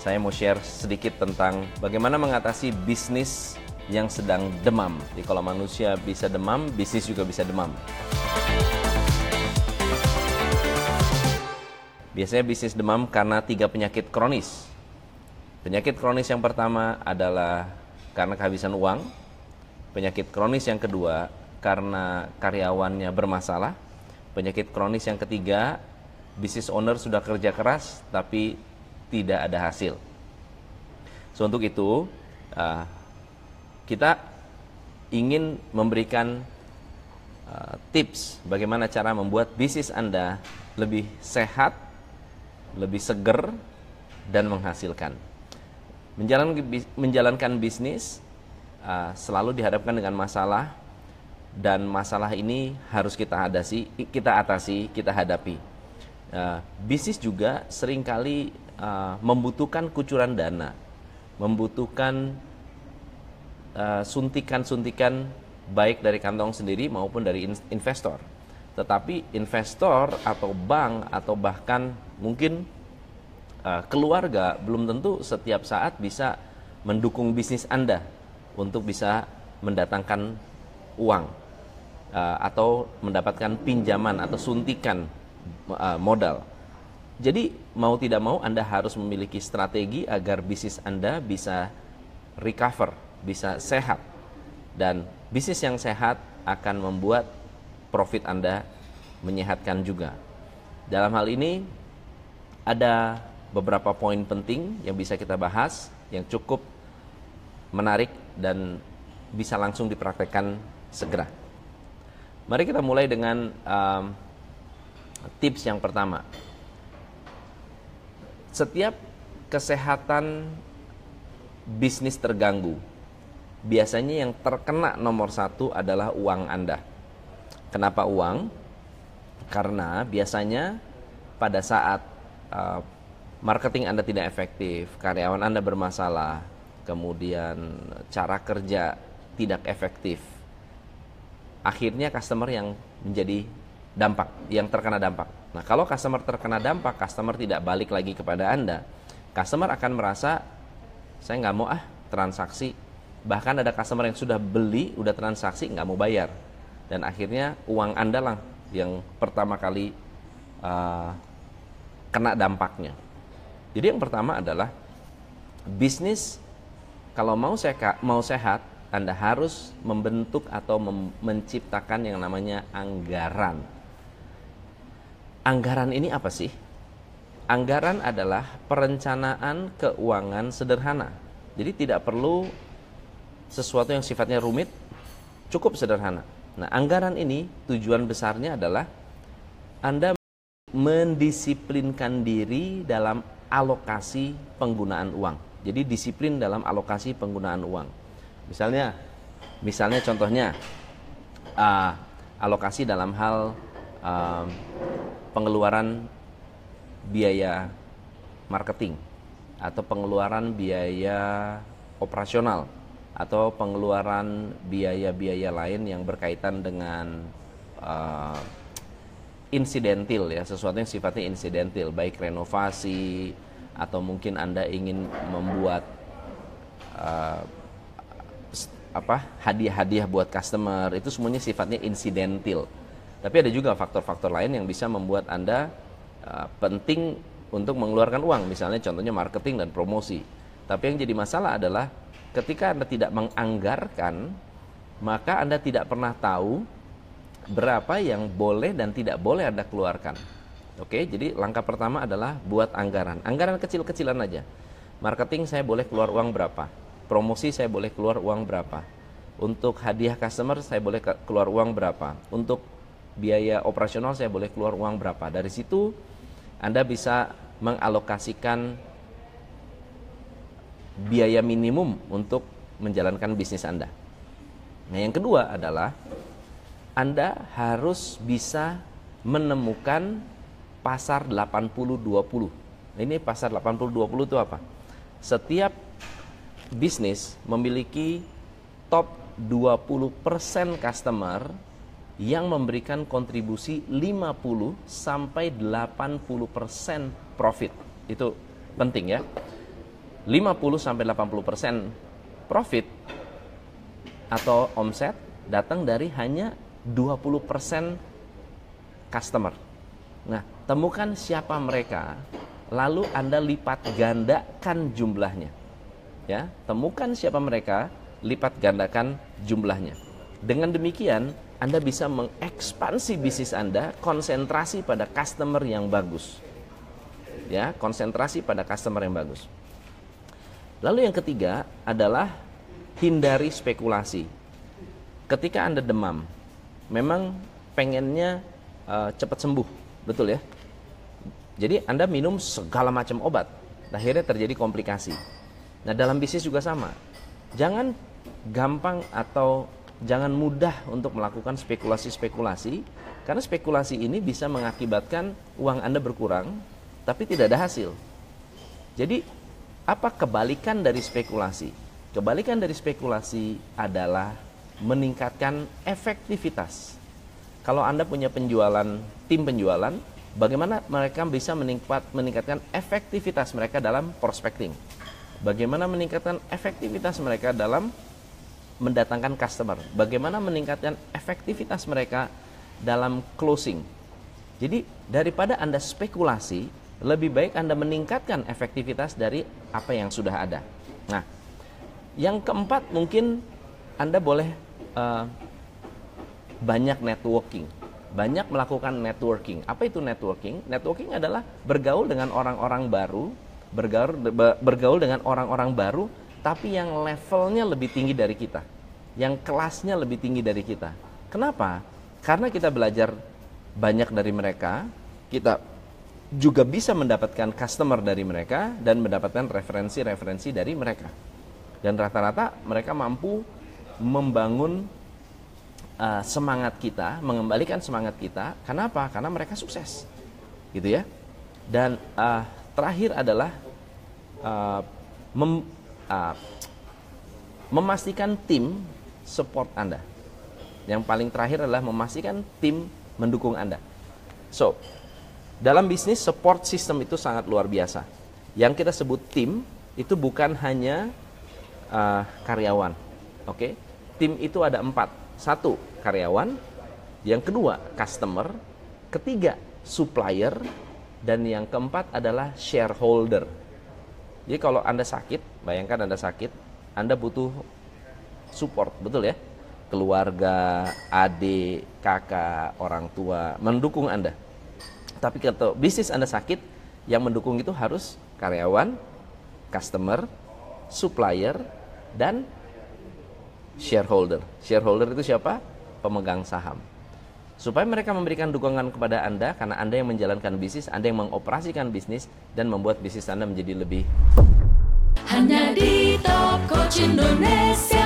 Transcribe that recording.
saya mau share sedikit tentang bagaimana mengatasi bisnis yang sedang demam. Jadi kalau manusia bisa demam, bisnis juga bisa demam. Biasanya bisnis demam karena tiga penyakit kronis. Penyakit kronis yang pertama adalah karena kehabisan uang. Penyakit kronis yang kedua karena karyawannya bermasalah. Penyakit kronis yang ketiga, bisnis owner sudah kerja keras tapi tidak ada hasil. So untuk itu uh, kita ingin memberikan uh, tips bagaimana cara membuat bisnis Anda lebih sehat, lebih seger dan menghasilkan. Menjalankan, bisnis uh, selalu dihadapkan dengan masalah dan masalah ini harus kita hadasi, kita atasi, kita hadapi. Uh, bisnis juga sering kali uh, membutuhkan kucuran dana, membutuhkan uh, suntikan-suntikan baik dari kantong sendiri maupun dari investor. Tetapi investor atau bank atau bahkan mungkin uh, keluarga belum tentu setiap saat bisa mendukung bisnis Anda untuk bisa mendatangkan uang uh, atau mendapatkan pinjaman atau suntikan uh, modal. Jadi mau tidak mau Anda harus memiliki strategi agar bisnis Anda bisa recover, bisa sehat. Dan bisnis yang sehat akan membuat profit Anda menyehatkan juga. Dalam hal ini ada beberapa poin penting yang bisa kita bahas yang cukup menarik dan bisa langsung dipraktekkan segera. Mari kita mulai dengan um, tips yang pertama setiap kesehatan bisnis terganggu, biasanya yang terkena nomor satu adalah uang Anda. Kenapa uang? Karena biasanya pada saat uh, marketing Anda tidak efektif, karyawan Anda bermasalah, kemudian cara kerja tidak efektif, akhirnya customer yang menjadi dampak, yang terkena dampak. Nah, kalau customer terkena dampak, customer tidak balik lagi kepada Anda, customer akan merasa saya nggak mau ah transaksi. Bahkan ada customer yang sudah beli, udah transaksi, nggak mau bayar. Dan akhirnya uang Anda lah yang pertama kali uh, kena dampaknya. Jadi yang pertama adalah bisnis kalau mau sehat, mau sehat, Anda harus membentuk atau menciptakan yang namanya anggaran Anggaran ini apa sih? Anggaran adalah perencanaan keuangan sederhana. Jadi tidak perlu sesuatu yang sifatnya rumit, cukup sederhana. Nah, anggaran ini tujuan besarnya adalah Anda mendisiplinkan diri dalam alokasi penggunaan uang. Jadi disiplin dalam alokasi penggunaan uang. Misalnya, misalnya contohnya uh, alokasi dalam hal uh, pengeluaran biaya marketing atau pengeluaran biaya operasional atau pengeluaran biaya-biaya lain yang berkaitan dengan uh, insidentil ya sesuatu yang sifatnya insidentil baik renovasi atau mungkin anda ingin membuat uh, apa hadiah-hadiah buat customer itu semuanya sifatnya insidentil tapi ada juga faktor-faktor lain yang bisa membuat Anda uh, penting untuk mengeluarkan uang, misalnya contohnya marketing dan promosi. Tapi yang jadi masalah adalah ketika Anda tidak menganggarkan, maka Anda tidak pernah tahu berapa yang boleh dan tidak boleh Anda keluarkan. Oke, jadi langkah pertama adalah buat anggaran. Anggaran kecil-kecilan aja. Marketing saya boleh keluar uang berapa? Promosi saya boleh keluar uang berapa? Untuk hadiah customer saya boleh keluar uang berapa? Untuk biaya operasional saya boleh keluar uang berapa. Dari situ Anda bisa mengalokasikan biaya minimum untuk menjalankan bisnis Anda. Nah, yang kedua adalah Anda harus bisa menemukan pasar 80-20. Nah, ini pasar 80-20 itu apa? Setiap bisnis memiliki top 20% customer yang memberikan kontribusi 50 sampai 80% profit. Itu penting ya. 50 sampai 80% profit atau omset datang dari hanya 20% customer. Nah, temukan siapa mereka, lalu Anda lipat gandakan jumlahnya. Ya, temukan siapa mereka, lipat gandakan jumlahnya. Dengan demikian, Anda bisa mengekspansi bisnis Anda, konsentrasi pada customer yang bagus. Ya, konsentrasi pada customer yang bagus. Lalu yang ketiga adalah hindari spekulasi. Ketika Anda demam, memang pengennya uh, cepat sembuh, betul ya? Jadi Anda minum segala macam obat, akhirnya terjadi komplikasi. Nah dalam bisnis juga sama, jangan gampang atau jangan mudah untuk melakukan spekulasi-spekulasi, karena spekulasi ini bisa mengakibatkan uang Anda berkurang, tapi tidak ada hasil. Jadi apa kebalikan dari spekulasi? Kebalikan dari spekulasi adalah meningkatkan efektivitas. Kalau Anda punya penjualan, tim penjualan, bagaimana mereka bisa meningkat, meningkatkan efektivitas mereka dalam prospecting? Bagaimana meningkatkan efektivitas mereka dalam mendatangkan customer? Bagaimana meningkatkan efektivitas mereka dalam closing? Jadi daripada Anda spekulasi, lebih baik Anda meningkatkan efektivitas dari apa yang sudah ada. Nah, yang keempat mungkin Anda boleh uh, banyak networking, banyak melakukan networking. Apa itu networking? Networking adalah bergaul dengan orang-orang baru, bergaul bergaul dengan orang-orang baru tapi yang levelnya lebih tinggi dari kita, yang kelasnya lebih tinggi dari kita. Kenapa? Karena kita belajar banyak dari mereka, kita juga bisa mendapatkan customer dari mereka dan mendapatkan referensi-referensi dari mereka dan rata-rata mereka mampu membangun uh, semangat kita, mengembalikan semangat kita. Kenapa? Karena mereka sukses, gitu ya. Dan uh, terakhir adalah uh, mem, uh, memastikan tim support Anda. Yang paling terakhir adalah memastikan tim mendukung Anda. So, dalam bisnis support system itu sangat luar biasa. Yang kita sebut tim itu bukan hanya uh, karyawan. Oke, okay? tim itu ada empat. Satu karyawan, yang kedua customer, ketiga supplier, dan yang keempat adalah shareholder. Jadi kalau anda sakit, bayangkan anda sakit, anda butuh support, betul ya? Keluarga, adik, kakak, orang tua mendukung anda. Tapi kalau bisnis anda sakit, yang mendukung itu harus karyawan, customer, supplier, dan shareholder. Shareholder itu siapa? Pemegang saham supaya mereka memberikan dukungan kepada Anda karena Anda yang menjalankan bisnis, Anda yang mengoperasikan bisnis dan membuat bisnis Anda menjadi lebih hanya di Top Indonesia.